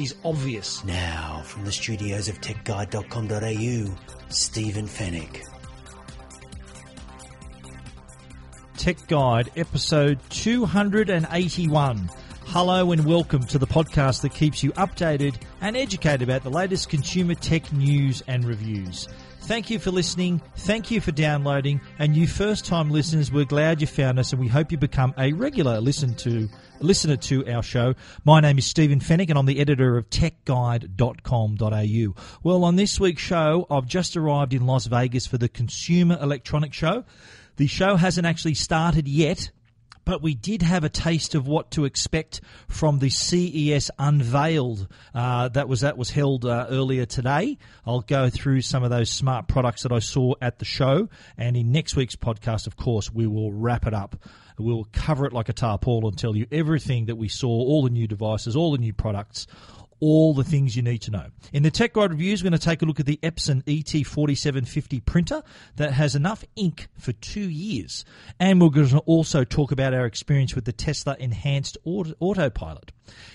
is obvious. Now, from the studios of techguide.com.au, Stephen Fenech. Tech Guide, episode 281. Hello and welcome to the podcast that keeps you updated and educated about the latest consumer tech news and reviews. Thank you for listening. Thank you for downloading. And you first time listeners, we're glad you found us and we hope you become a regular listen to listener to our show. My name is Stephen Fenech and I'm the editor of techguide.com.au. Well, on this week's show, I've just arrived in Las Vegas for the Consumer Electronics Show. The show hasn't actually started yet, but we did have a taste of what to expect from the CES Unveiled uh, that was that was held uh, earlier today. I'll go through some of those smart products that I saw at the show, and in next week's podcast, of course, we will wrap it up. We'll cover it like a tarpaulin and tell you everything that we saw, all the new devices, all the new products, all the things you need to know. In the Tech Guide reviews, we're going to take a look at the Epson ET4750 printer that has enough ink for two years. And we're going to also talk about our experience with the Tesla Enhanced Auto- Autopilot.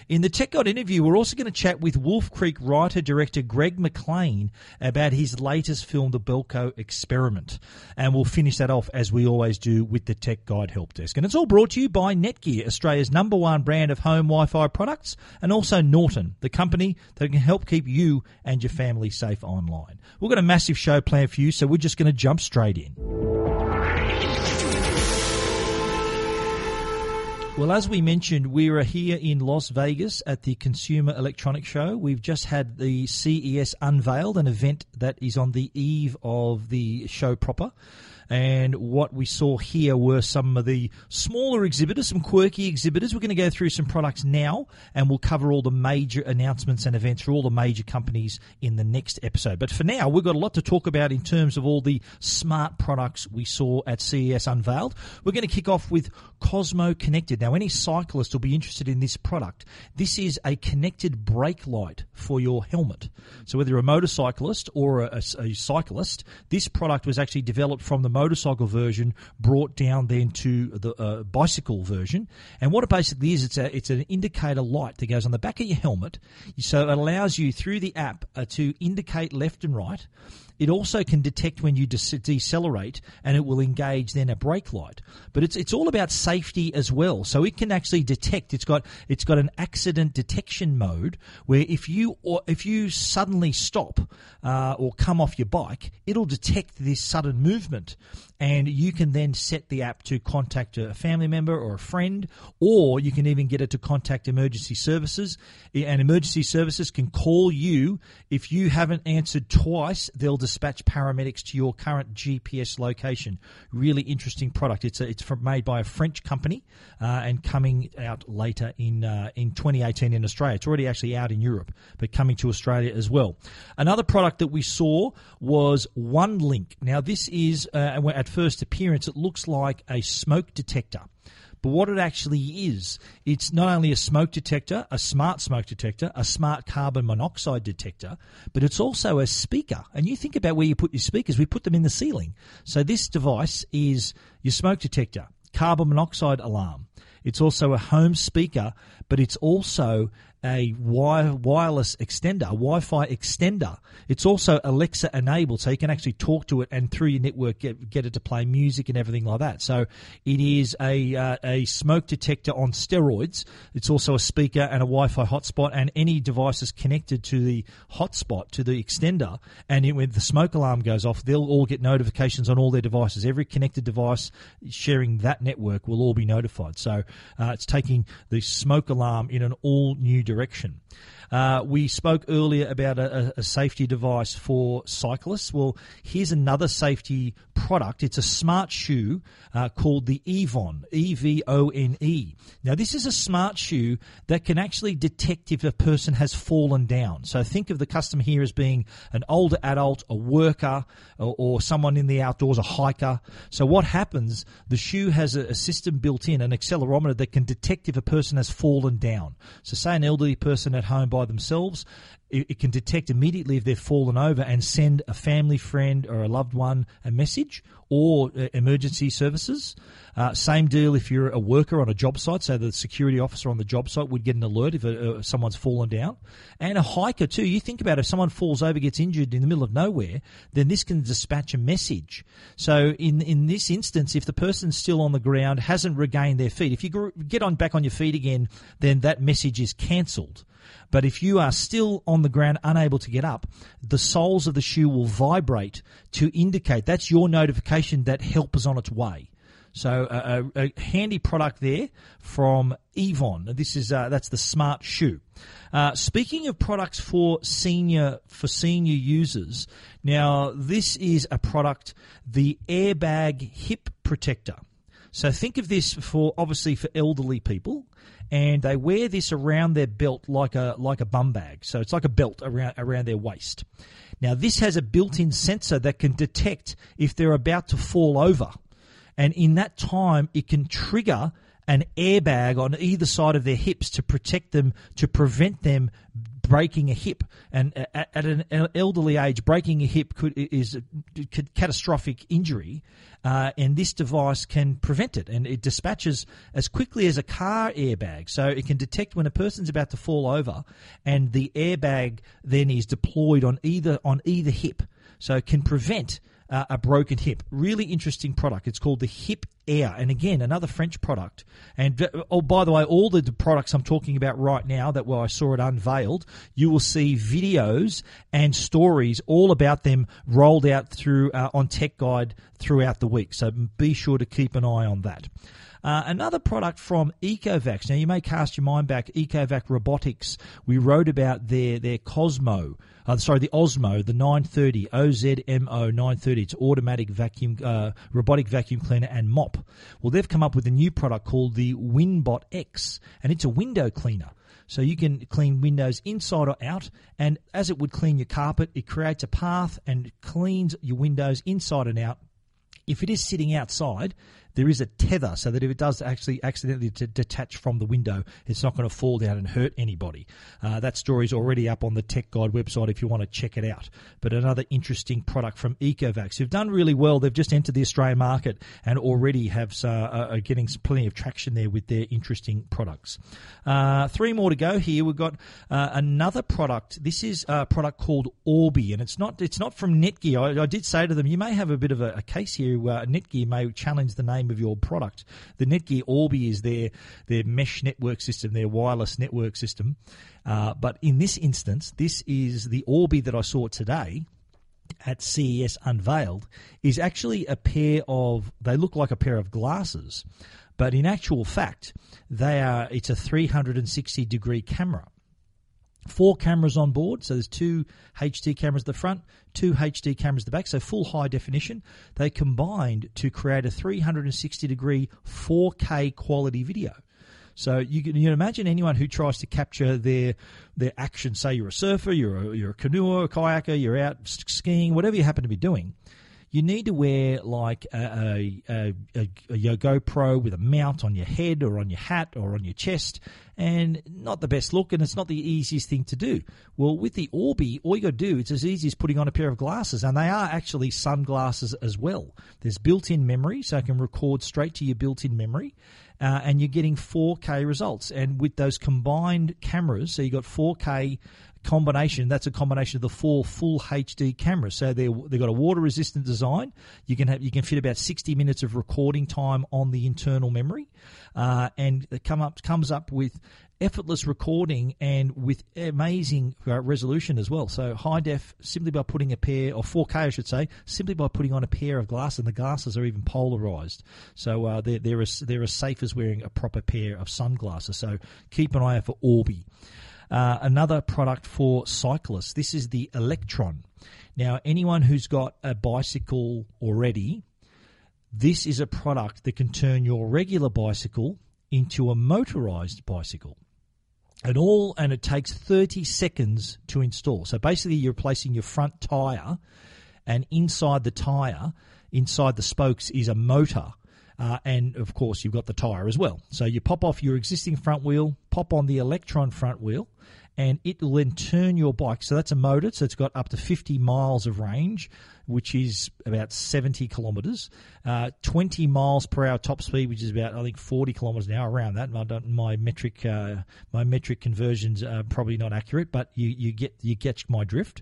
In the Tech Guide interview, we're also going to chat with Wolf Creek writer director Greg McLean about his latest film, The Belko Experiment. And we'll finish that off as we always do with the Tech Guide Help Desk. And it's all brought to you by Netgear, Australia's number one brand of home Wi Fi products, and also Norton, the company that can help keep you and your family safe online. We've got a massive show planned for you, so we're just going to jump straight in. Well, as we mentioned, we are here in Las Vegas at the Consumer Electronics Show. We've just had the CES unveiled, an event that is on the eve of the show proper. And what we saw here were some of the smaller exhibitors, some quirky exhibitors. We're going to go through some products now, and we'll cover all the major announcements and events for all the major companies in the next episode. But for now, we've got a lot to talk about in terms of all the smart products we saw at CES Unveiled. We're going to kick off with Cosmo Connected. Now, any cyclist will be interested in this product. This is a connected brake light for your helmet. So, whether you're a motorcyclist or a, a, a cyclist, this product was actually developed from the motorcycle version, brought down then to the uh, bicycle version. And what it basically is, it's a it's an indicator light that goes on the back of your helmet, so it allows you through the app uh, to indicate left and right. It also can detect when you de- decelerate, and it will engage then a brake light. But it's it's all about safety as well. So it can actually detect. It's got it's got an accident detection mode where if you or if you suddenly stop uh, or come off your bike, it'll detect this sudden movement, and you can then set the app to contact a family member or a friend, or you can even get it to contact emergency services. And emergency services can call you if you haven't answered twice. They'll dispatch paramedics to your current GPS location. Really interesting product. It's a, it's from, made by a French company uh, and coming out later in uh, in 2018 in Australia. It's already actually out in Europe, but coming to Australia as well. Another product that we saw was OneLink. Now this is uh, at first appearance, it looks like a smoke detector. But what it actually is, it's not only a smoke detector, a smart smoke detector, a smart carbon monoxide detector, but it's also a speaker. And you think about where you put your speakers, we put them in the ceiling. So this device is your smoke detector, carbon monoxide alarm. It's also a home speaker, but it's also a wire, wireless extender, a Wi-Fi extender. It's also Alexa enabled, so you can actually talk to it and through your network get, get it to play music and everything like that. So it is a uh, a smoke detector on steroids. It's also a speaker and a Wi-Fi hotspot, and any devices connected to the hotspot to the extender, and it, when the smoke alarm goes off, they'll all get notifications on all their devices. Every connected device sharing that network will all be notified. So uh, it's taking the smoke alarm in an all new direction direction. Uh, we spoke earlier about a, a, safety device for cyclists. Well, here's another safety product. It's a smart shoe uh, called the Evone, E V O N E. Now, this is a smart shoe that can actually detect if a person has fallen down. So think of the customer here as being an older adult, a worker, or, or someone in the outdoors, a hiker. So what happens? The shoe has a, a system built in, an accelerometer that can detect if a person has fallen down. So say an elderly person at home by themselves, it, it, can detect immediately if they've fallen over and send a family friend or a loved one a message or uh, emergency services. Uh, same deal if you're a worker on a job site, so the security officer on the job site would get an alert if uh, someone's fallen down. And a hiker too. You think about it, if someone falls over, gets injured in the middle of nowhere, then this can dispatch a message. So in in this instance, if the person's still on the ground, hasn't regained their feet, if you get on back on your feet again, then that message is cancelled. But if you are still on the ground, unable to get up, the soles of the shoe will vibrate to indicate that's your notification that help is on its way. So a, a, a handy product there from Evone. This is uh, that's the smart shoe. Uh, speaking of products for senior for senior users, now this is a product, the Airbag Hip Protector. So think of this for obviously for elderly people, and they wear this around their belt like a like a bum bag. So it's like a belt around around their waist. Now this has a built-in sensor that can detect if they're about to fall over and in that time it can trigger an airbag on either side of their hips to protect them to prevent them breaking a hip and at, an elderly age breaking a hip could is a catastrophic injury uh, and this device can prevent it and it dispatches as quickly as a car airbag. So it can detect when a person's about to fall over and the airbag then is deployed on either on either hip. So it can prevent uh, a broken hip. Really interesting product. It's called the Hip Air, and again another French product. And uh, oh, by the way, all the products I'm talking about right now that well, I saw it unveiled, you will see videos and stories all about them rolled out through uh, on Tech Guide throughout the week. So be sure to keep an eye on that. Uh, another product from Ecovacs. Now, you may cast your mind back, Ecovac Robotics. We wrote about their, their Cosmo, uh, sorry, the Ozmo, the 930, OZMO 930. It's automatic vacuum, uh, robotic vacuum cleaner and mop. Well, they've come up with a new product called the WinBot X, and it's a window cleaner. So you can clean windows inside or out, and as it would clean your carpet, it creates a path and cleans your windows inside and out. If it is sitting outside, there is a tether so that if it does actually accidentally detach from the window, it's not going to fall down and hurt anybody. Uh, that story is already up on the Tech Guide website if you want to check it out. But another interesting product from Ecovacs, who've done really well. They've just entered the Australian market and already have uh, are getting plenty of traction there with their interesting products. Uh, three more to go here. We've got uh, another product. This is a product called Orbi, and it's not it's not from Netgear. I, I did say to them, you may have a bit of a, a case here. Uh, Netgear may challenge the name name of your product. The Netgear Orbi is their their mesh network system, their wireless network system. Uh, but in this instance, this is the Orbi that I saw today at CES unveiled is actually a pair of they look like a pair of glasses but in actual fact they are it's a 360 degree camera Four cameras on board, so there's two HD cameras at the front, two HD cameras at the back, so full high definition. They combined to create a 360 degree 4K quality video. So you can you imagine anyone who tries to capture their their action. Say you're a surfer, you're a, you're a canoer, a kayaker, you're out skiing, whatever you happen to be doing you need to wear like a, a, a, a, GoPro with a mount on your head or on your hat or on your chest, and not the best look, and it's not the easiest thing to do. Well, with the Orbi, all you got to do it's as easy as putting on a pair of glasses, and they are actually sunglasses as well. There's built-in memory, so I can record straight to your built-in memory. Uh, and you're getting 4K results. And with those combined cameras, so you've got 4K combination. That's a combination of the four full HD cameras. So they they've got a water resistant design. You can have you can fit about sixty minutes of recording time on the internal memory, uh, and it come up comes up with effortless recording and with amazing uh, resolution as well. So high def simply by putting a pair, or 4K I should say, simply by putting on a pair of glasses, and the glasses are even polarized. So uh, they're, they're, as, they're as safe as wearing a proper pair of sunglasses. So keep an eye out for Orbi. Uh, another product for cyclists. This is the Electron. Now, anyone who's got a bicycle already, this is a product that can turn your regular bicycle into a motorized bicycle. And all and it takes 30 seconds to install. So basically you're replacing your front tire and inside the tire, inside the spokes is a motor. Uh, and of course, you've got the tyre as well. So you pop off your existing front wheel, pop on the Electron front wheel, and it will then turn your bike. So that's a motor, so it's got up to 50 miles of range, which is about 70 kilometres. Uh, 20 miles per hour top speed, which is about I think 40 kilometres an hour around that. My, my metric uh, my metric conversions are probably not accurate, but you, you get you get my drift.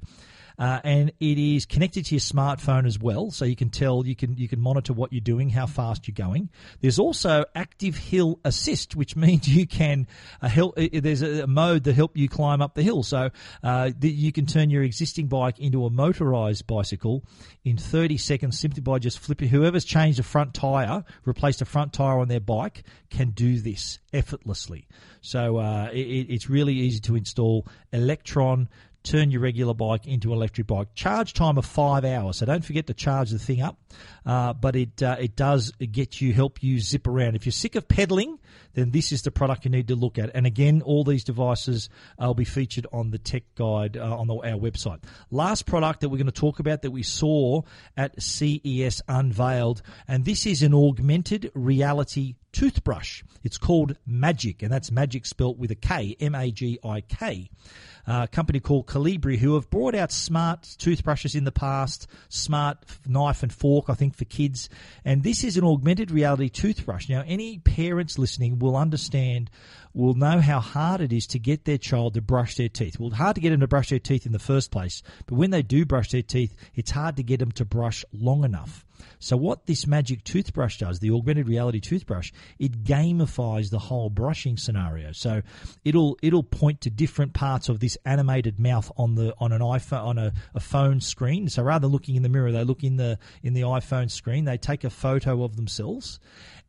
Uh, and it is connected to your smartphone as well, so you can tell you can you can monitor what you're doing, how fast you're going. There's also active hill assist, which means you can uh, help. Uh, there's a, mode that help you climb up the hill, so uh, you can turn your existing bike into a motorized bicycle in 30 seconds simply by just flipping. Whoever's changed a front tire, replaced a front tire on their bike, can do this effortlessly. So uh, it, it's really easy to install. Electron turn your regular bike into an electric bike. Charge time of five hours, so don't forget to charge the thing up. Uh, but it uh, it does get you help you zip around. If you're sick of pedaling, then this is the product you need to look at. And again, all these devices will be featured on the tech guide uh, on the, our website. Last product that we're going to talk about that we saw at CES unveiled, and this is an augmented reality toothbrush. It's called Magic, and that's Magic spelt with a K, M A G I K a company called Kolibree who have brought out smart toothbrushes in the past, smart knife and fork, I think, for kids. And this is an augmented reality toothbrush. Now, any parents listening will understand will know how hard it is to get their child to brush their teeth. Well, it's hard to get them to brush their teeth in the first place, but when they do brush their teeth, it's hard to get them to brush long enough. So what this magic toothbrush does, the augmented reality toothbrush, it gamifies the whole brushing scenario. So it'll it'll point to different parts of this animated mouth on the on an iPhone on a, a phone screen. So rather than looking in the mirror, they look in the in the iPhone screen. They take a photo of themselves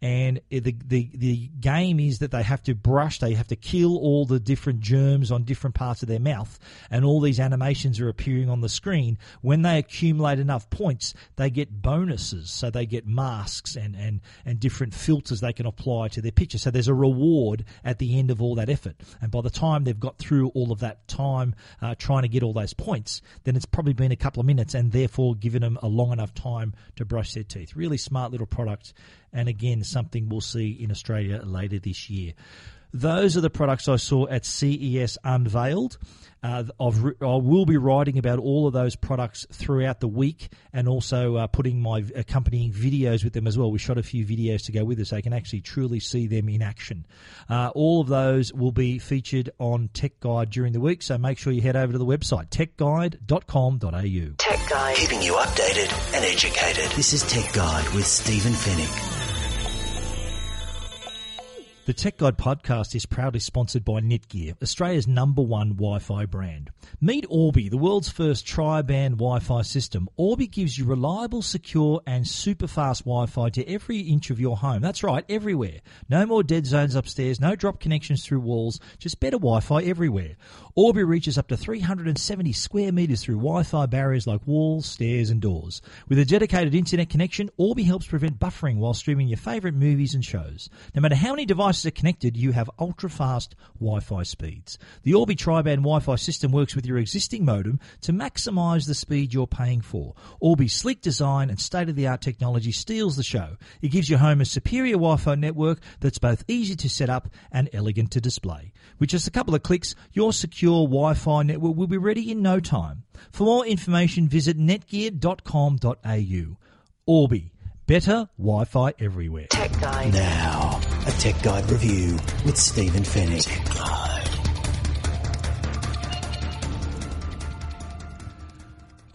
and the, the the game is that they have to brush, they have to kill all the different germs on different parts of their mouth, and all these animations are appearing on the screen. When they accumulate enough points, they get bonuses, so they get masks and and and different filters they can apply to their picture. So there's a reward at the end of all that effort, and by the time they've got through all of that time uh, trying to get all those points, then it's probably been a couple of minutes, and therefore given them a long enough time to brush their teeth. Really smart little product and again, something we'll see in Australia later this year. Those are the products I saw at CES unveiled. Uh, I've, I will be writing about all of those products throughout the week and also uh, putting my accompanying videos with them as well. We shot a few videos to go with it so I can actually truly see them in action. Uh, all of those will be featured on Tech Guide during the week, so make sure you head over to the website techguide.com.au. Tech Guide, keeping you updated and educated. This is Tech Guide with Stephen Fenech. The Tech Guide podcast is proudly sponsored by Netgear, Australia's number one Wi Fi brand. Meet Orbi, the world's first tri band Wi Fi system. Orbi gives you reliable, secure, and super fast Wi Fi to every inch of your home. That's right, everywhere. No more dead zones upstairs, no drop connections through walls, just better Wi Fi everywhere. Orbi reaches up to 370 square metres through Wi Fi barriers like walls, stairs, and doors. With a dedicated internet connection, Orbi helps prevent buffering while streaming your favourite movies and shows. No matter how many devices devices are connected, you have ultra fast Wi Fi speeds. The Orbi Tri-Band Wi Fi system works with your existing modem to maximize the speed you're paying for. Orbi's sleek design and state of the art technology steals the show. It gives your home a superior Wi Fi network that's both easy to set up and elegant to display. With just a couple of clicks, your secure Wi Fi network will be ready in no time. For more information, visit netgear.com.au. Orbi Better Wi Fi everywhere. Tech Guide. Now, a Tech Guide review with Stephen Fenech.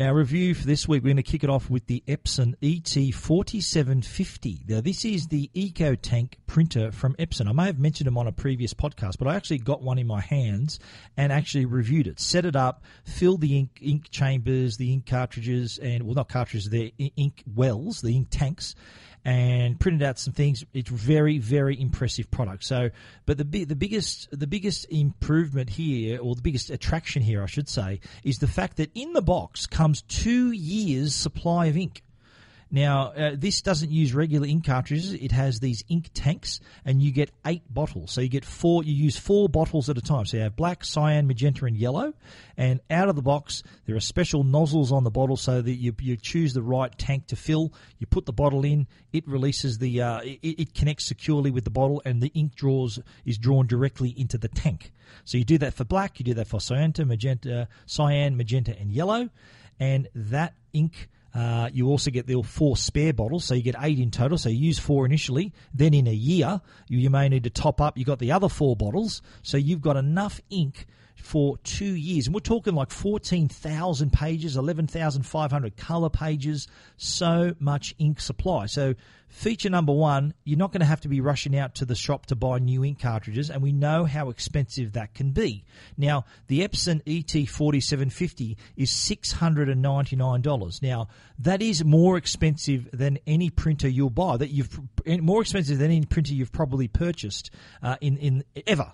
Our review for this week, we're going to kick it off with the Epson ET4750. Now, this is the EcoTank printer from Epson. I may have mentioned them on a previous podcast, but I actually got one in my hands and actually reviewed it. Set it up, filled the ink, ink chambers, the ink cartridges, and, well, not cartridges, the ink wells, the ink tanks, and printed out some things. It's very, very impressive product. So, but the the biggest the biggest improvement here, or the biggest attraction here, I should say, is the fact that in the box comes two years supply of ink. Now, uh, this doesn't use regular ink cartridges. It has these ink tanks, and you get eight bottles. So you get four. You use four bottles at a time. So you have black, cyan, magenta, and yellow. And out of the box, there are special nozzles on the bottle so that you, you choose the right tank to fill. You put the bottle in. It releases the. Uh, it, it connects securely with the bottle, and the ink draws is drawn directly into the tank. So you do that for black. You do that for cyan, magenta, cyan, magenta, and yellow, and that ink uh, you also get the four spare bottles, so you get eight in total. So you use four initially. Then in a year, you, you may need to top up. You've got the other four bottles, so you've got enough ink for two years. And we're talking like 14,000 pages, 11,500 color pages, so much ink supply. So, feature number one, you're not going to have to be rushing out to the shop to buy new ink cartridges, and we know how expensive that can be. Now, the Epson ET4750 is $699. Now, that is more expensive than any printer you'll buy, that you've more expensive than any printer you've probably purchased uh, in, in ever.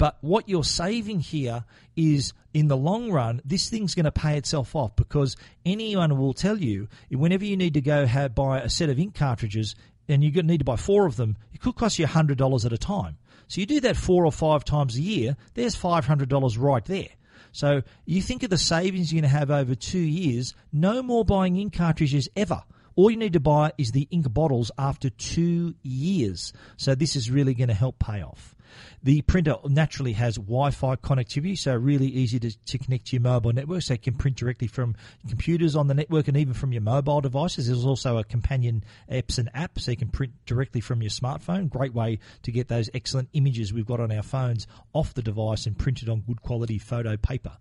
But what you're saving here is in the long run, this thing's going to pay itself off because anyone will tell you whenever you need to go have, buy a set of ink cartridges and you need to buy four of them, it could cost you $100 at a time. So you do that four or five times a year, there's $500 right there. So you think of the savings you're going to have over two years, no more buying ink cartridges ever. All you need to buy is the ink bottles after two years. So this is really going to help pay off. The printer naturally has Wi-Fi connectivity, so really easy to, to connect to your mobile network. So it can print directly from computers on the network and even from your mobile devices. There's also a companion Epson app, so you can print directly from your smartphone. Great way to get those excellent images we've got on our phones off the device and printed on good quality photo paper.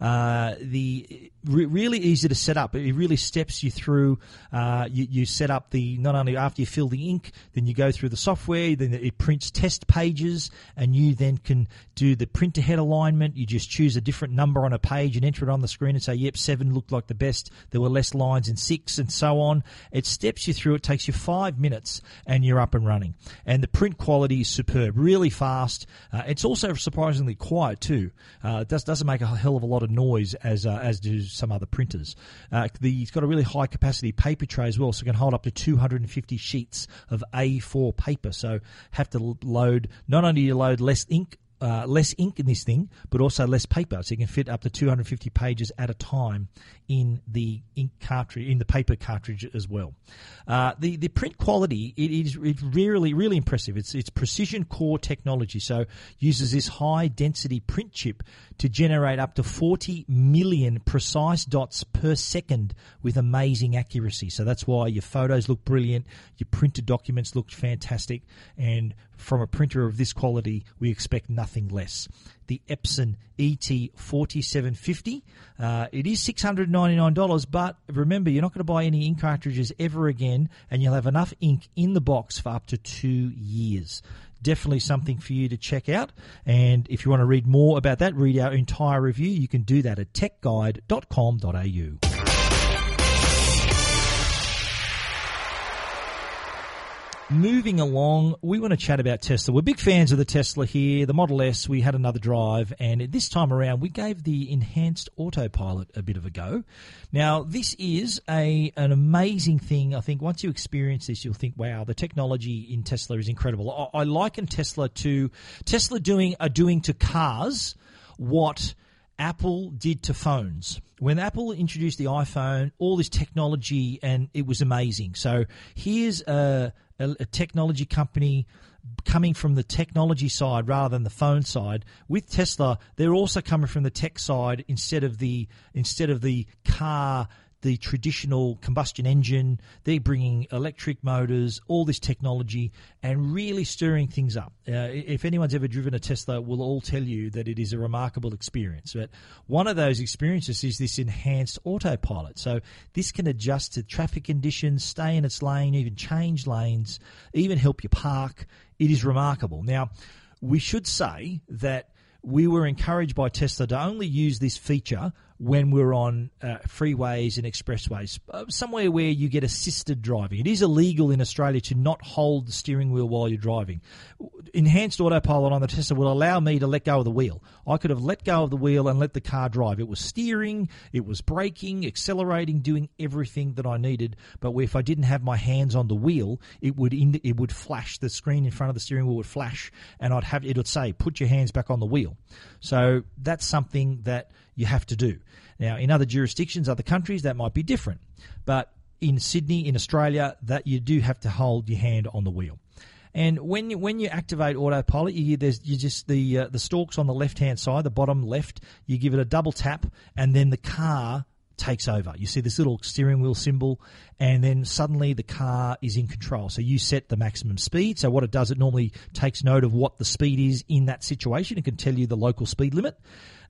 Uh, the re- really easy to set up. It really steps you through. Uh, you, you set up the not only after you fill the ink, then you go through the software. Then it prints test pages and you then can do the printer head alignment. You just choose a different number on a page and enter it on the screen and say, yep, seven looked like the best. There were less lines in six and so on. It steps you through. It takes you five minutes and you're up and running. And the print quality is superb, really fast. Uh, it's also surprisingly quiet too. Uh, it does, doesn't make a hell of a lot of noise as, uh, as do some other printers. Uh, the, it's got a really high capacity paper tray as well, so it can hold up to 250 sheets of A4 paper. So have to load, not only you load less ink uh, less ink in this thing, but also less paper. So you can fit up to 250 pages at a time in the ink cartridge, in the paper cartridge as well. Uh, the the print quality it is it's really really impressive. It's it's precision core technology, so uses this high density print chip to generate up to 40 million precise dots per second with amazing accuracy. So that's why your photos look brilliant, your printed documents look fantastic, and from a printer of this quality, we expect nothing less. The Epson ET4750. Uh, it is $699, but remember, you're not going to buy any ink cartridges ever again, and you'll have enough ink in the box for up to two years definitely something for you to check out. And if you want to read more about that, read our entire review, you can do that at techguide.com.au. Moving along, we want to chat about Tesla. We're big fans of the Tesla here. The Model S, we had another drive, and this time around, we gave the enhanced autopilot a bit of a go. Now, this is a an amazing thing. I think once you experience this, you'll think, "Wow, the technology in Tesla is incredible." I, I liken Tesla to Tesla doing are doing to cars what Apple did to phones. When Apple introduced the iPhone, all this technology and it was amazing. So here's a, a, a technology company coming from the technology side rather than the phone side. With Tesla, they're also coming from the tech side instead of the instead of the car the traditional combustion engine. They're bringing electric motors, all this technology, and really stirring things up. Uh, if anyone's ever driven a Tesla, will all tell you that it is a remarkable experience. But one of those experiences is this enhanced autopilot. So this can adjust to traffic conditions, stay in its lane, even change lanes, even help you park. It is remarkable. Now, we should say that we were encouraged by Tesla to only use this feature when we're on uh, freeways and expressways, uh, somewhere where you get assisted driving. It is illegal in Australia to not hold the steering wheel while you're driving. Enhanced autopilot on the Tesla will allow me to let go of the wheel. I could have let go of the wheel and let the car drive. It was steering, it was braking, accelerating, doing everything that I needed. But if I didn't have my hands on the wheel, it would ind- it would flash. The screen in front of the steering wheel would flash, and I'd have it would say, "Put your hands back on the wheel." So that's something that you have to do. Now, in other jurisdictions, other countries, that might be different. But in Sydney, in Australia, that you do have to hold your hand on the wheel. And when you, when you activate autopilot, you, there's you just the uh, the stalks on the left hand side, the bottom left. You give it a double tap, and then the car takes over. You see this little steering wheel symbol, and then suddenly the car is in control. So you set the maximum speed. So what it does, it normally takes note of what the speed is in that situation. It can tell you the local speed limit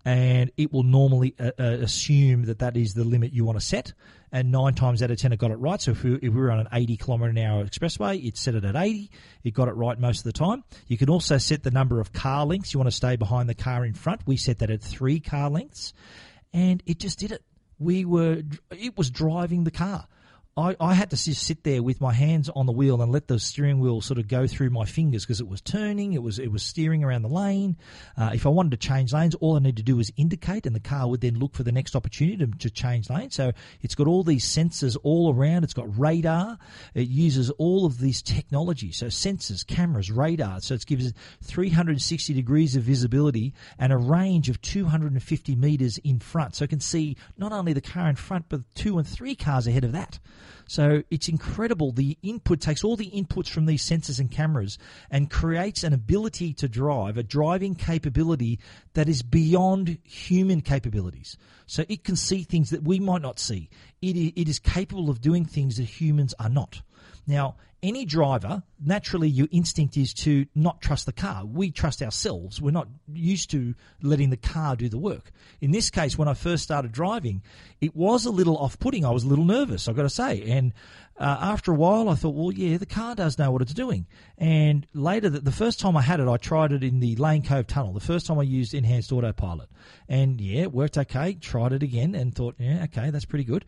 and it will normally uh, uh, assume that that is the limit you want to set. And nine times out of ten, it got it right. So if we, if we were on an 80 kilometre an hour expressway, it set it at 80. It got it right most of the time. You can also set the number of car lengths you want to stay behind the car in front. We set that at three car lengths, and it just did it. We were, it was driving the car. I, I had to just sit there with my hands on the wheel and let the steering wheel sort of go through my fingers because it was turning, it was it was steering around the lane. Uh, if I wanted to change lanes, all I need to do was indicate, and the car would then look for the next opportunity to, to change lanes. So it's got all these sensors all around. It's got radar. It uses all of these technologies, so sensors, cameras, radar. So it gives 360 degrees of visibility and a range of 250 meters in front. So it can see not only the car in front, but two and three cars ahead of that. So it's incredible. The input takes all the inputs from these sensors and cameras and creates an ability to drive, a driving capability that is beyond human capabilities. So it can see things that we might not see. It, it is capable of doing things that humans are not. Now, any driver, naturally, your instinct is to not trust the car. We trust ourselves. We're not used to letting the car do the work. In this case, when I first started driving, it was a little off putting. I was a little nervous, I've got to say. And uh, after a while, I thought, well, yeah, the car does know what it's doing. And later, the, the first time I had it, I tried it in the Lane Cove Tunnel. The first time I used enhanced autopilot. And yeah, it worked okay. Tried it again and thought, yeah, okay, that's pretty good.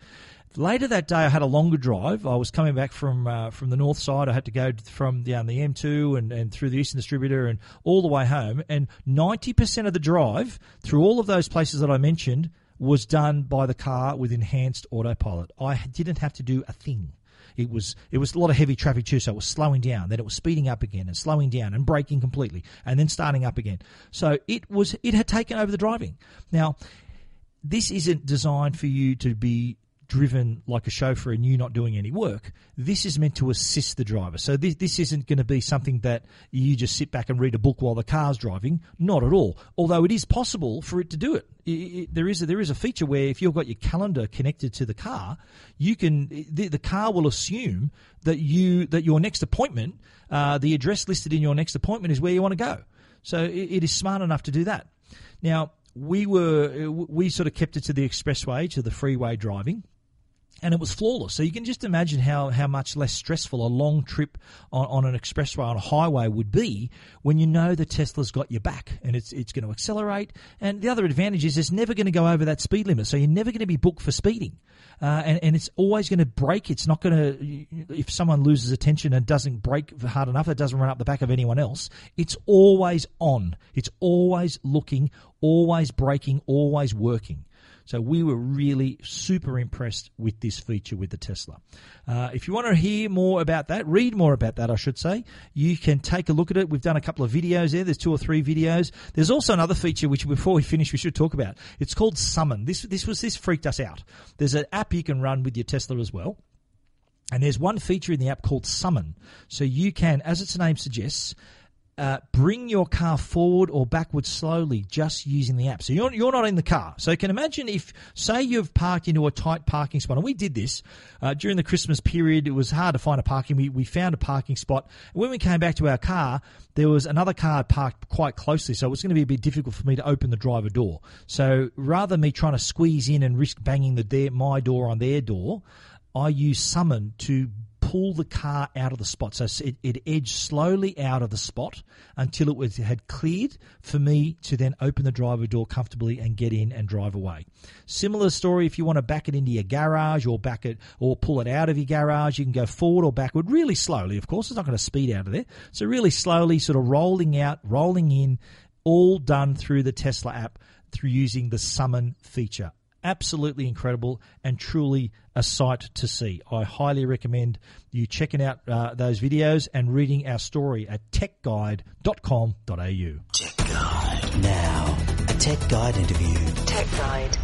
Later that day, I had a longer drive. I was coming back from uh, from the north side. I had to go from down the M2 and, and through the Eastern Distributor and all the way home. And 90% of the drive through all of those places that I mentioned was done by the car with enhanced autopilot. I didn't have to do a thing. It was it was a lot of heavy traffic too, so it was slowing down. Then it was speeding up again and slowing down and braking completely, and then starting up again. So it was it had taken over the driving. Now, this isn't designed for you to be driven like a chauffeur and you not doing any work. This is meant to assist the driver. So this, this isn't going to be something that you just sit back and read a book while the car's driving. Not at all. Although it is possible for it to do it. it, it there is a, there is a feature where if you've got your calendar connected to the car, you can the, the car will assume that you that your next appointment, uh, the address listed in your next appointment is where you want to go. So it, it is smart enough to do that. Now we were we sort of kept it to the expressway to the freeway driving and it was flawless. So you can just imagine how, how much less stressful a long trip on, on an expressway on a highway would be when you know the Tesla's got your back and it's it's going to accelerate. And the other advantage is it's never going to go over that speed limit, so you're never going to be booked for speeding. Uh, and, and it's always going to brake. It's not going to, if someone loses attention and doesn't brake hard enough, it doesn't run up the back of anyone else. It's always on. It's always looking, always braking, always working. So we were really super impressed with this feature with the Tesla. Uh, if you want to hear more about that, read more about that, I should say, you can take a look at it. We've done a couple of videos there. There's two or three videos. There's also another feature which, before we finish, we should talk about. It's called Summon. This this was this freaked us out. There's an app you can run with your Tesla as well. And there's one feature in the app called Summon. So you can, as its name suggests, uh, bring your car forward or backwards slowly just using the app. So you're, you're not in the car. So you can imagine if, say, you've parked into a tight parking spot, and we did this uh, during the Christmas period. It was hard to find a parking. We, we found a parking spot. when we came back to our car, there was another car parked quite closely, so it was going to be a bit difficult for me to open the driver door. So rather than me trying to squeeze in and risk banging the their, my door on their door, I use Summon to pull the car out of the spot. So it, it edged slowly out of the spot until it was had cleared for me to then open the driver door comfortably and get in and drive away. Similar story if you want to back it into your garage or back it or pull it out of your garage, you can go forward or backward really slowly. Of course, it's not going to speed out of there. So really slowly, sort of rolling out, rolling in, all done through the Tesla app through using the summon feature absolutely incredible and truly a sight to see. I highly recommend you checking out uh, those videos and reading our story at techguide.com.au. Tech Guide. Now, a Tech Guide interview. Tech Guide.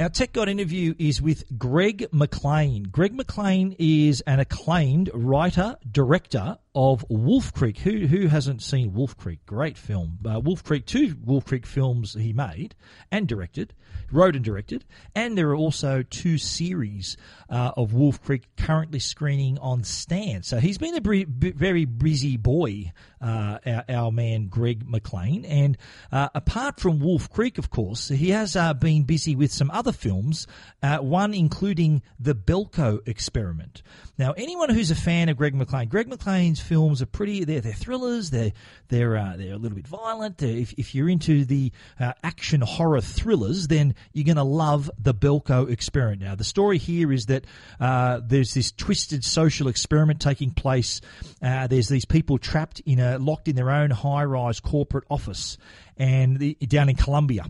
Our Tech Guide interview is with Greg McLean. Greg McLean is an acclaimed writer, director of Wolf Creek. Who who hasn't seen Wolf Creek? Great film. Uh, Wolf Creek, two Wolf Creek films he made and directed, wrote and directed, and there are also two series uh, of Wolf Creek currently screening on Stan. So he's been a very busy boy, uh, our, our, man Greg McLean. And uh, apart from Wolf Creek, of course, he has uh, been busy with some other films, uh, one including The Belko Experiment. Now, anyone who's a fan of Greg McLean, Greg McLean's films are pretty. They're, they're thrillers. They're they're uh, they're a little bit violent. If, if you're into the uh, action horror thrillers, then you're going to love the Belko Experiment. Now, the story here is that uh, there's this twisted social experiment taking place. Uh, there's these people trapped in a locked in their own high-rise corporate office, and the, down in Colombia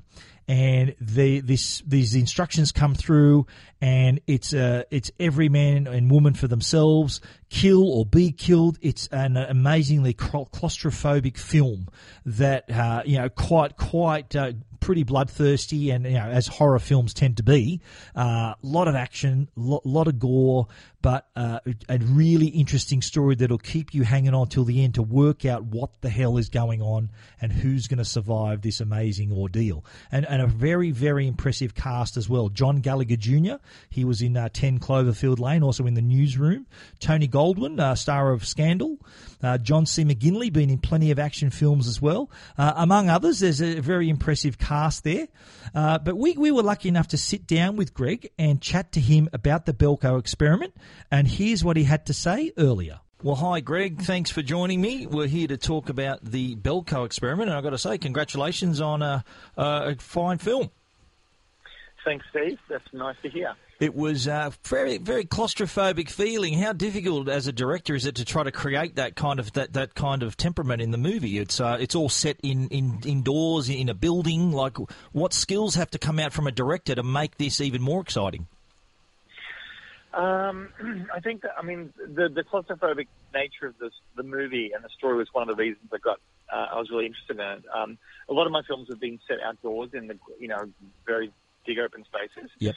and the this these instructions come through, and it's uh, it's every man and woman for themselves, kill or be killed. It's an amazingly claustrophobic film that uh, you know quite quite uh, pretty bloodthirsty, and you know, as horror films tend to be, a uh, lot of action, a lot, lot, of gore, but uh, a really interesting story that'll keep you hanging on till the end to work out what the hell is going on and who's going to survive this amazing ordeal. And, and a very, very impressive cast as well. John Gallagher Jr., he was in uh, 10 Cloverfield Lane, also in the newsroom. Tony Goldwyn, uh, star of Scandal. Uh, John C. McGinley, been in plenty of action films as well. Uh, among others, there's a very impressive cast there. Uh, but we, we were lucky enough to sit down with Greg and chat to him about the Belko experiment. And here's what he had to say earlier. Well, hi, Greg. Thanks for joining me. We're here to talk about the Belko experiment. And I've got to say, congratulations on a, a fine film. Thanks, Steve. That's nice to hear. It was a very, very claustrophobic feeling. How difficult as a director is it to try to create that kind of that, that kind of temperament in the movie? It's uh, it's all set in, in indoors in a building. Like, what skills have to come out from a director to make this even more exciting? Um, I think that, I mean the the claustrophobic nature of this the movie and the story was one of the reasons I got uh, I was really interested in it. Um, a lot of my films have been set outdoors in the you know very big open spaces. Yep.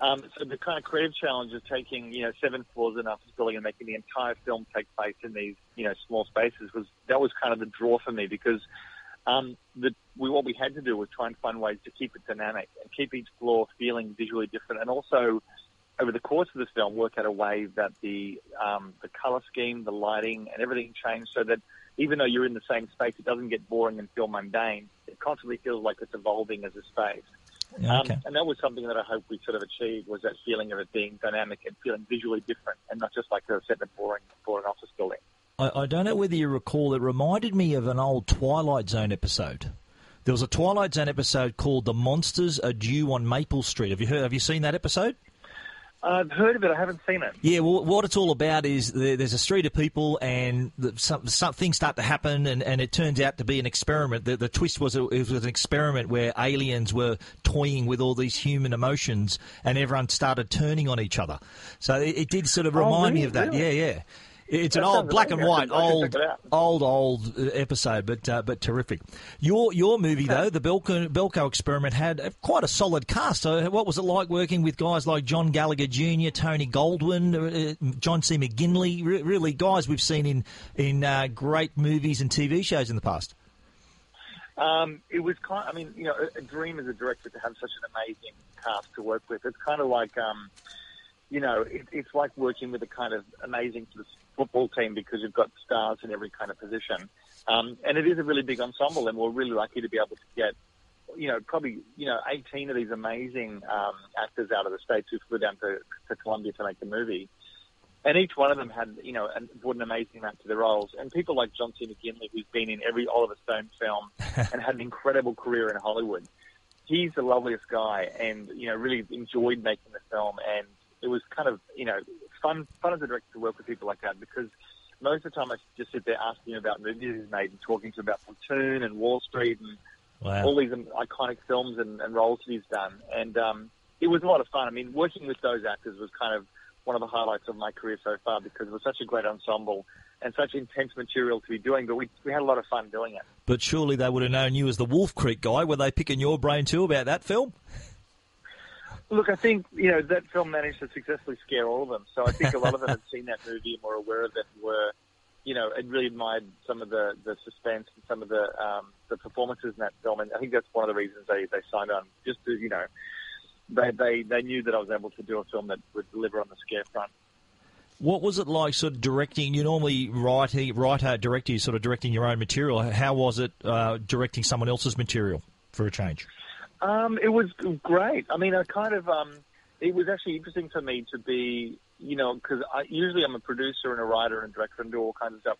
Um, so the kind of creative challenge of taking, you know, seven floors in office building and making the entire film take place in these, you know, small spaces was that was kind of the draw for me because um, the, we, what we had to do was try and find ways to keep it dynamic and keep each floor feeling visually different, and also over the course of this film work out a way that the um, the color scheme, the lighting, and everything changed so that even though you're in the same space, it doesn't get boring and feel mundane. It constantly feels like it's evolving as a space. Okay. Um, and that was something that I hope we sort of achieved was that feeling of it being dynamic and feeling visually different and not just like a set a boring, boring office building. I, I don't know whether you recall, it reminded me of an old Twilight Zone episode. There was a Twilight Zone episode called "The Monsters Are Due on Maple Street." Have you heard? Have you seen that episode? I've heard of it. I haven't seen it. Yeah, well, what it's all about is there's a street of people, and some, some things start to happen, and, and it turns out to be an experiment. The, the twist was it was an experiment where aliens were toying with all these human emotions, and everyone started turning on each other. So it, it did sort of oh, remind oh, really? me of that. Really? Yeah, yeah. It's an old black and white, old, check it out. old, old uh, episode, but uh, but terrific. Your your movie though, the Belko, Belko Experiment, had quite a solid cast. So what was it like working with guys like John Gallagher Jr., Tony Goldwyn, uh, John C. McGinley? Re- really, guys we've seen in in uh, great movies and TV shows in the past. Um, it was kind. I mean, you know, a, a dream as a director to have such an amazing cast to work with. It's kind of like, um, you know, it, it's like working with a kind of amazing sort of football team because you've got stars in every kind of position. Um, and it is a really big ensemble, and we're really lucky to be able to get, you know, probably you know, 18 of these amazing um, actors out of the states who flew down to, to Colombia to make the movie. and each one of them had, you know, an, brought an amazing amount to their roles. And people like John C. McGinley, who's been in every Oliver Stone film and had an incredible career in Hollywood. He's the loveliest guy, and you know, really enjoyed making the film. And it was kind of, you know, fun, fun as a director to work with people like that because most of the time I just sit there asking him about movies he's made and talking to him about Platoon and Wall Street and Wow. all these iconic films and, and roles that he's done. And um, it was a lot of fun. I mean, working with those actors was kind of one of the highlights of my career so far because it was such a great ensemble and such intense material to be doing. But we, we had a lot of fun doing it. But surely they would have known you as the Wolf Creek guy. Were they picking your brain too about that film? Look, I think you know that film managed to successfully scare all of them. So I think a lot of them had seen that movie and were aware of it. And were you know, and really admired some of the, the suspense and some of the um, the performances in that film. And I think that's one of the reasons they, they signed on. Just to you know, they, they they knew that I was able to do a film that would deliver on the scare front. What was it like, sort of directing? You normally write, write, uh, direct, you sort of directing your own material. How was it uh, directing someone else's material for a change? Um, it was great. I mean, I kind of, um, it was actually interesting for me to be, you know, because usually I'm a producer and a writer and director and do all kinds of stuff.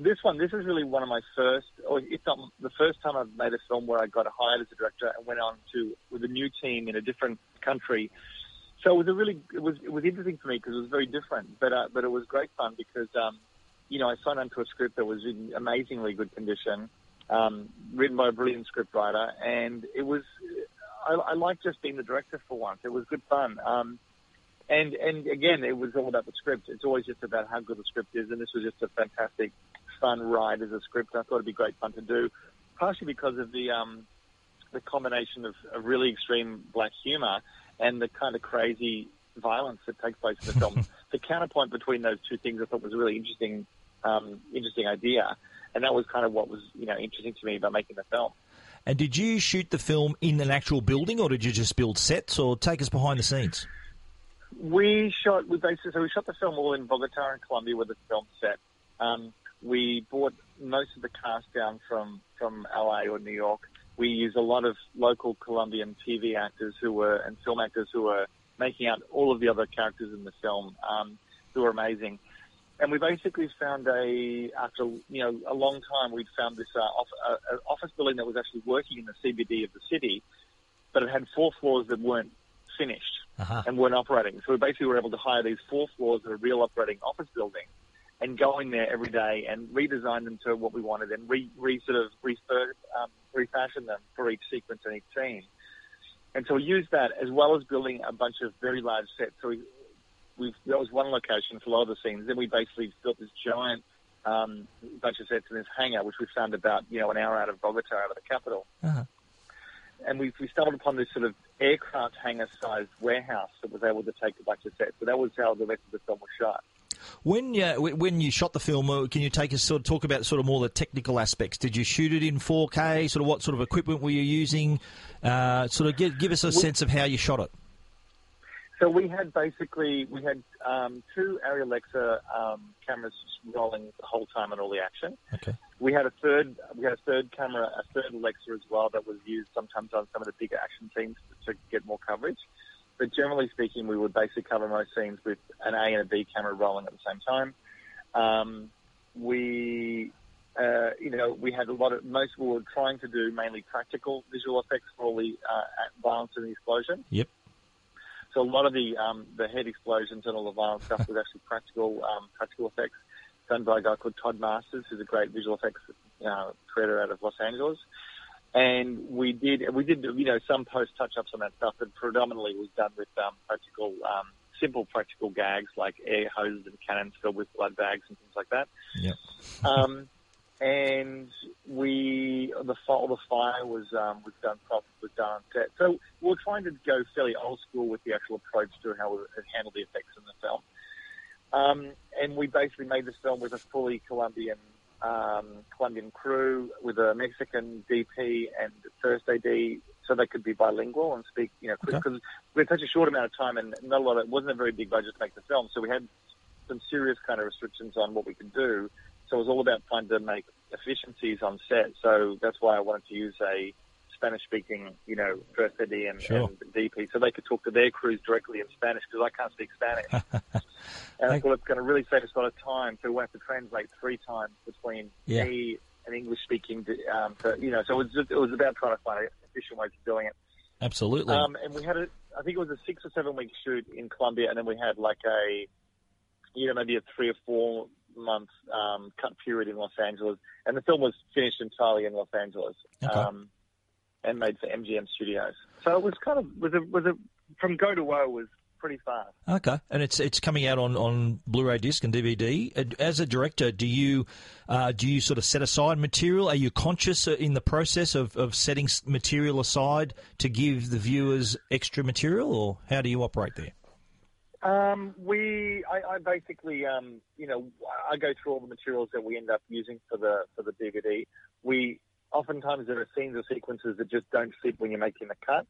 This one, this is really one of my first, or if not the first time I've made a film where I got hired as a director and went on to with a new team in a different country. So it was a really, it was it was interesting for me because it was very different, but uh, but it was great fun because, um, you know, I signed on to a script that was in amazingly good condition um, written by a brilliant scriptwriter, and it was. I, I like just being the director for once. It was good fun. Um, and and again, it was all about the script. It's always just about how good the script is, and this was just a fantastic, fun ride as a script. I thought it'd be great fun to do, partially because of the um, the combination of, of really extreme black humor and the kind of crazy violence that takes place in the film. the counterpoint between those two things, I thought, was a really interesting, um, interesting idea and that was kind of what was you know interesting to me about making the film. And did you shoot the film in an actual building, or did you just build sets, or take us behind the scenes? We shot. We basically so we shot the film all in Bogota and Colombia, with a film set. Um, we brought most of the cast down from from LA or New York. We used a lot of local Colombian TV actors who were and film actors who were making out all of the other characters in the film, um, who were amazing and we basically found a after you know a long time we'd found this uh, off, uh, office building that was actually working in the CBD of the city, but it had four floors that weren't finished uh-huh. and weren't operating. So we basically were able to hire these four floors of a real operating office building and go in there every day and redesign them to what we wanted and re, re sort of refurb, um, refashion them for each sequence and each scene. And so we used that as well as building a bunch of very large sets. So we we that was one location for a lot of the scenes. Then we basically built this giant um, bunch of sets in this hangar, which we found about you know an hour out of Bogota, out of the capital. Uh-huh. And we, we stumbled upon this sort of aircraft hangar-sized warehouse that was able to take a bunch of sets. So that was how the rest of the film was shot. When uh, when you shot the film, uh, can you take us sort of talk about sort of more the technical aspects? Did you shoot it in 4K? Sort of what sort of equipment were you using? Uh, sort of give, give us a sense of how you shot it. So we had basically we had um, two Arri Alexa um, cameras rolling the whole time on all the action. Okay. We had a third we had a third camera, a third Alexa as well that was used sometimes on some of the bigger action scenes to get more coverage. But generally speaking, we would basically cover most scenes with an A and a B camera rolling at the same time. Um, we uh, you know, we had a lot of, most we were trying to do mainly practical visual effects for all the uh, violence and the explosion. Yep. A lot of the um, the head explosions and all the violent stuff was actually practical um, practical effects done by a guy called Todd Masters, who's a great visual effects uh, creator out of Los Angeles. And we did we did you know some post touch ups on that stuff, but predominantly was done with um, practical um, simple practical gags like air hoses and cannons filled with blood bags and things like that. Yep. um, and we the fire, the fire was um, was done properly, was done set. So we are trying to go fairly old school with the actual approach to how we handle the effects in the film. Um, and we basically made this film with a fully Colombian um, Colombian crew, with a Mexican DP and first AD, so they could be bilingual and speak, you know, because okay. we had such a short amount of time and not a lot. Of, it wasn't a very big budget to make the film, so we had some serious kind of restrictions on what we could do. So it was all about trying to make efficiencies on set. So that's why I wanted to use a Spanish speaking, you know, first AD and, sure. and DP so they could talk to their crews directly in Spanish because I can't speak Spanish. And I thought it's going to really save us a lot of time, so we have to translate three times between Yeah. me and English speaking. Um, to, you know, so it was just, it was about trying to find efficient ways of doing it. Absolutely. Um, and we had a, I think it was a six or seven week shoot in Colombia, and then we had like a, you know, maybe a three or four month um, cut period in Los Angeles, and the film was finished entirely in Los Angeles, Okay. um, and made for MGM Studios. So it was kind of was a was a from go to woe was pretty fast. Okay, and it's it's coming out on, on Blu-ray disc and DVD. Uh, As a director, do you uh, do you sort of set aside material? Are you conscious uh, in the process of, of setting material aside to give the viewers extra material, or how do you operate there? Um, we, I, I basically, um, you know, I go through all the materials that we end up using for the for the DVD. We oftentimes there are scenes or sequences that just don't fit when you're making the cut.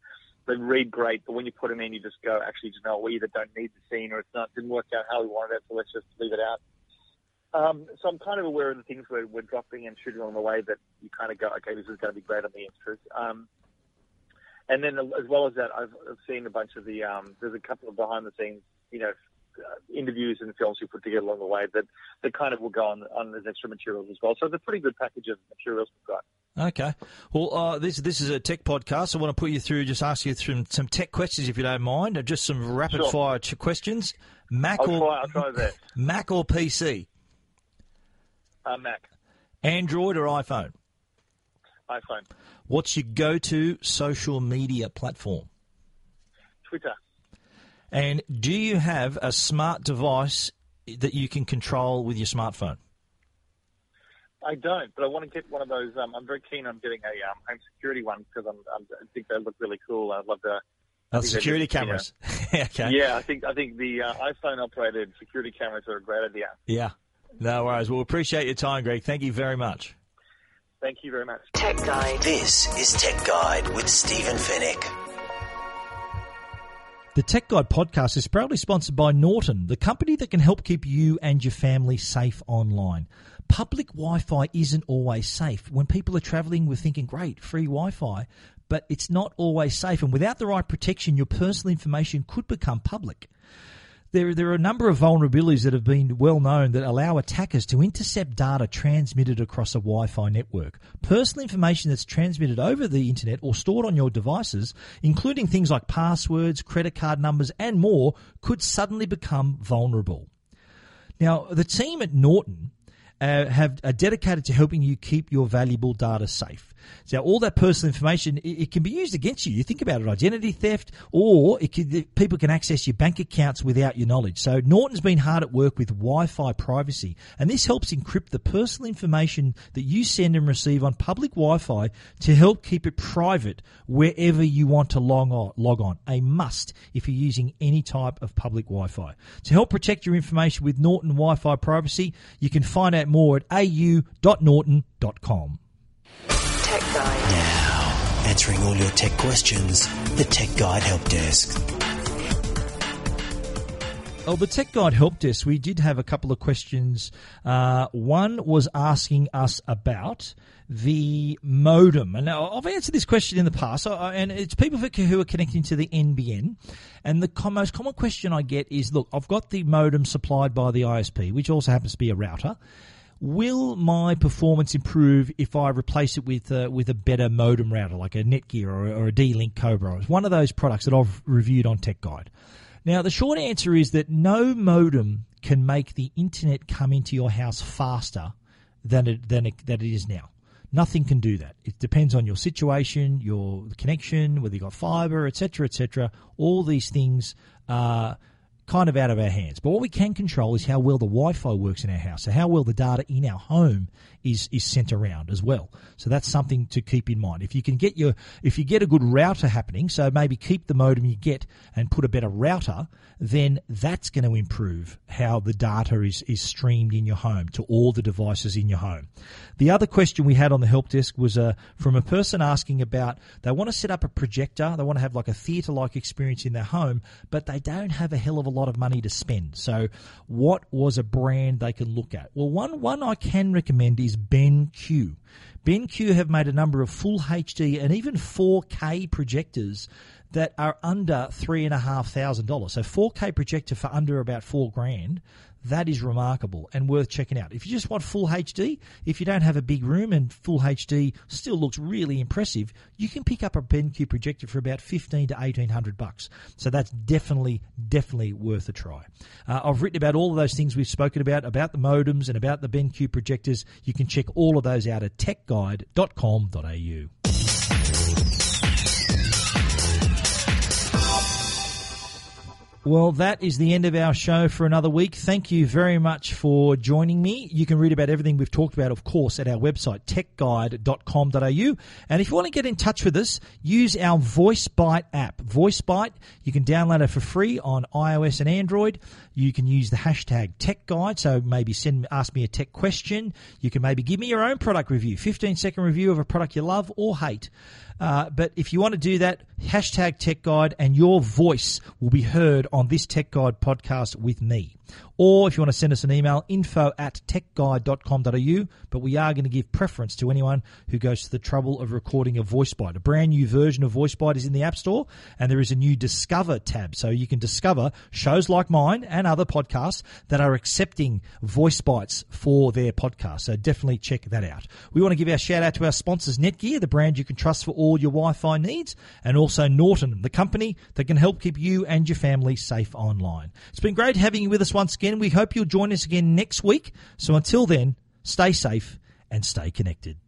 They read great, but when you put them in, you just go, actually, you know, we either don't need the scene or it's not didn't work out how we wanted it, so let's just leave it out. Um, so I'm kind of aware of the things we're, we're dropping and shooting along the way that you kind of go, okay, this is going to be great on the extras. Um, and then as well as that, I've, I've seen a bunch of the, um, there's a couple of behind the scenes, you know, uh, interviews and films we put together along the way that, that kind of will go on, on as extra materials as well. So it's a pretty good package of materials we've got. Okay. Well, uh, this this is a tech podcast. I want to put you through, just ask you through some tech questions, if you don't mind, just some rapid Sure. fire ch- questions. Mac I'll or try, I'll try. Mac or PC, Uh, Mac, Android or iPhone. iPhone, What's your go-to social media platform? Twitter. And do you have a smart device that you can control with your smartphone? I don't, but I want to get one of those. Um, I'm very keen on getting a um, home security one because I'm, I'm, I think they look really cool. I'd love to. Think they security just, you know- cameras. okay. Yeah, I think I think the uh, iPhone operated security cameras are a great idea. Yeah. No worries. Well, appreciate your time, Greg. Thank you very much. Thank you very much. Tech Guide. This is Tech Guide with Stephen Fenech. The Tech Guide podcast is proudly sponsored by Norton, the company that can help keep you and your family safe online. Public Wi Fi isn't always safe. When people are traveling, we're thinking, great, free Wi Fi, but it's not always safe. And without the right protection, your personal information could become public. There, there are a number of vulnerabilities that have been well known that allow attackers to intercept data transmitted across a Wi Fi network. Personal information that's transmitted over the internet or stored on your devices, including things like passwords, credit card numbers, and more, could suddenly become vulnerable. Now, the team at Norton uh, have are dedicated to helping you keep your valuable data safe. So all that personal information, it, it can be used against you. You think about it, identity theft, or it people can access your bank accounts without your knowledge. So Norton's been hard at work with Wi-Fi privacy, and this helps encrypt the personal information that you send and receive on public Wi-Fi to help keep it private wherever you want to log on. Log on, a must if you're using any type of public Wi-Fi. To help protect your information with Norton Wi-Fi privacy, you can find out more at au.norton.com. Tech Guide. Now, answering all your tech questions, the Tech Guide Help Desk. Oh, the Tech Guide help desk, we did have a couple of questions. Uh, one was asking us about the modem. And now I've answered this question in the past, so, uh, and it's people who who are connecting to the NBN. And the com- most common question I get is, look, I've got the modem supplied by the ISP, which also happens to be a router. Will my performance improve if I replace it with uh, with a better modem router, like a Netgear or, or a D-Link Cobra? It's one of those products that I've reviewed on Tech Guide. Now, the short answer is that no modem can make the internet come into your house faster than it, than it, that it is now. Nothing can do that. It depends on your situation, your connection, whether you've got fiber, etc., etc. All these things are kind of out of our hands. But what we can control is how well the Wi-Fi works in our house, so how well the data in our home is is sent around as well. So that's something to keep in mind. If you can get your if you get a good router happening, so maybe keep the modem you get and put a better router, then that's going to improve how the data is is streamed in your home to all the devices in your home. The other question we had on the help desk was uh, from a person asking about they want to set up a projector, they want to have like a theatre like experience in their home, but they don't have a hell of a lot of money to spend. So, what was a brand they can look at? Well, one one I can recommend is BenQ. BenQ have made a number of full HD and even 4K projectors that are under three and a half thousand dollars. So 4K projector for under about four grand. That is remarkable and worth checking out. If you just want full HD, if you don't have a big room and full HD still looks really impressive, you can pick up a BenQ projector for about fifteen to eighteen hundred bucks. So that's definitely, definitely worth a try. Uh, I've written about all of those things we've spoken about, about the modems and about the BenQ projectors. You can check all of those out at techguide.com.au. Well, that is the end of our show for another week. Thank you very much for joining me. You can read about everything we've talked about, of course, at our website, techguide.com.au. And if you want to get in touch with us, use our VoiceBite app. VoiceBite, you can download it for free on iOS and Android. You can use the hashtag TechGuide, so maybe send ask me a tech question. You can maybe give me your own product review, 15 second review of a product you love or hate. Uh, but if you want to do that, hashtag Tech Guide, and your voice will be heard on this Tech Guide podcast with me. Or if you want to send us an email, info at techguide.com.au. But we are going to give preference to anyone who goes to the trouble of recording a voice bite. A brand new version of voice bite is in the App Store, and there is a new Discover tab. So you can discover shows like mine and other podcasts that are accepting voice bites for their podcast. So definitely check that out. We want to give our shout out to our sponsors, Netgear, the brand you can trust for all your Wi Fi needs, and also Norton, the company that can help keep you and your family safe online. It's been great having you with us once again. We hope you'll join us again next week. So until then, stay safe and stay connected.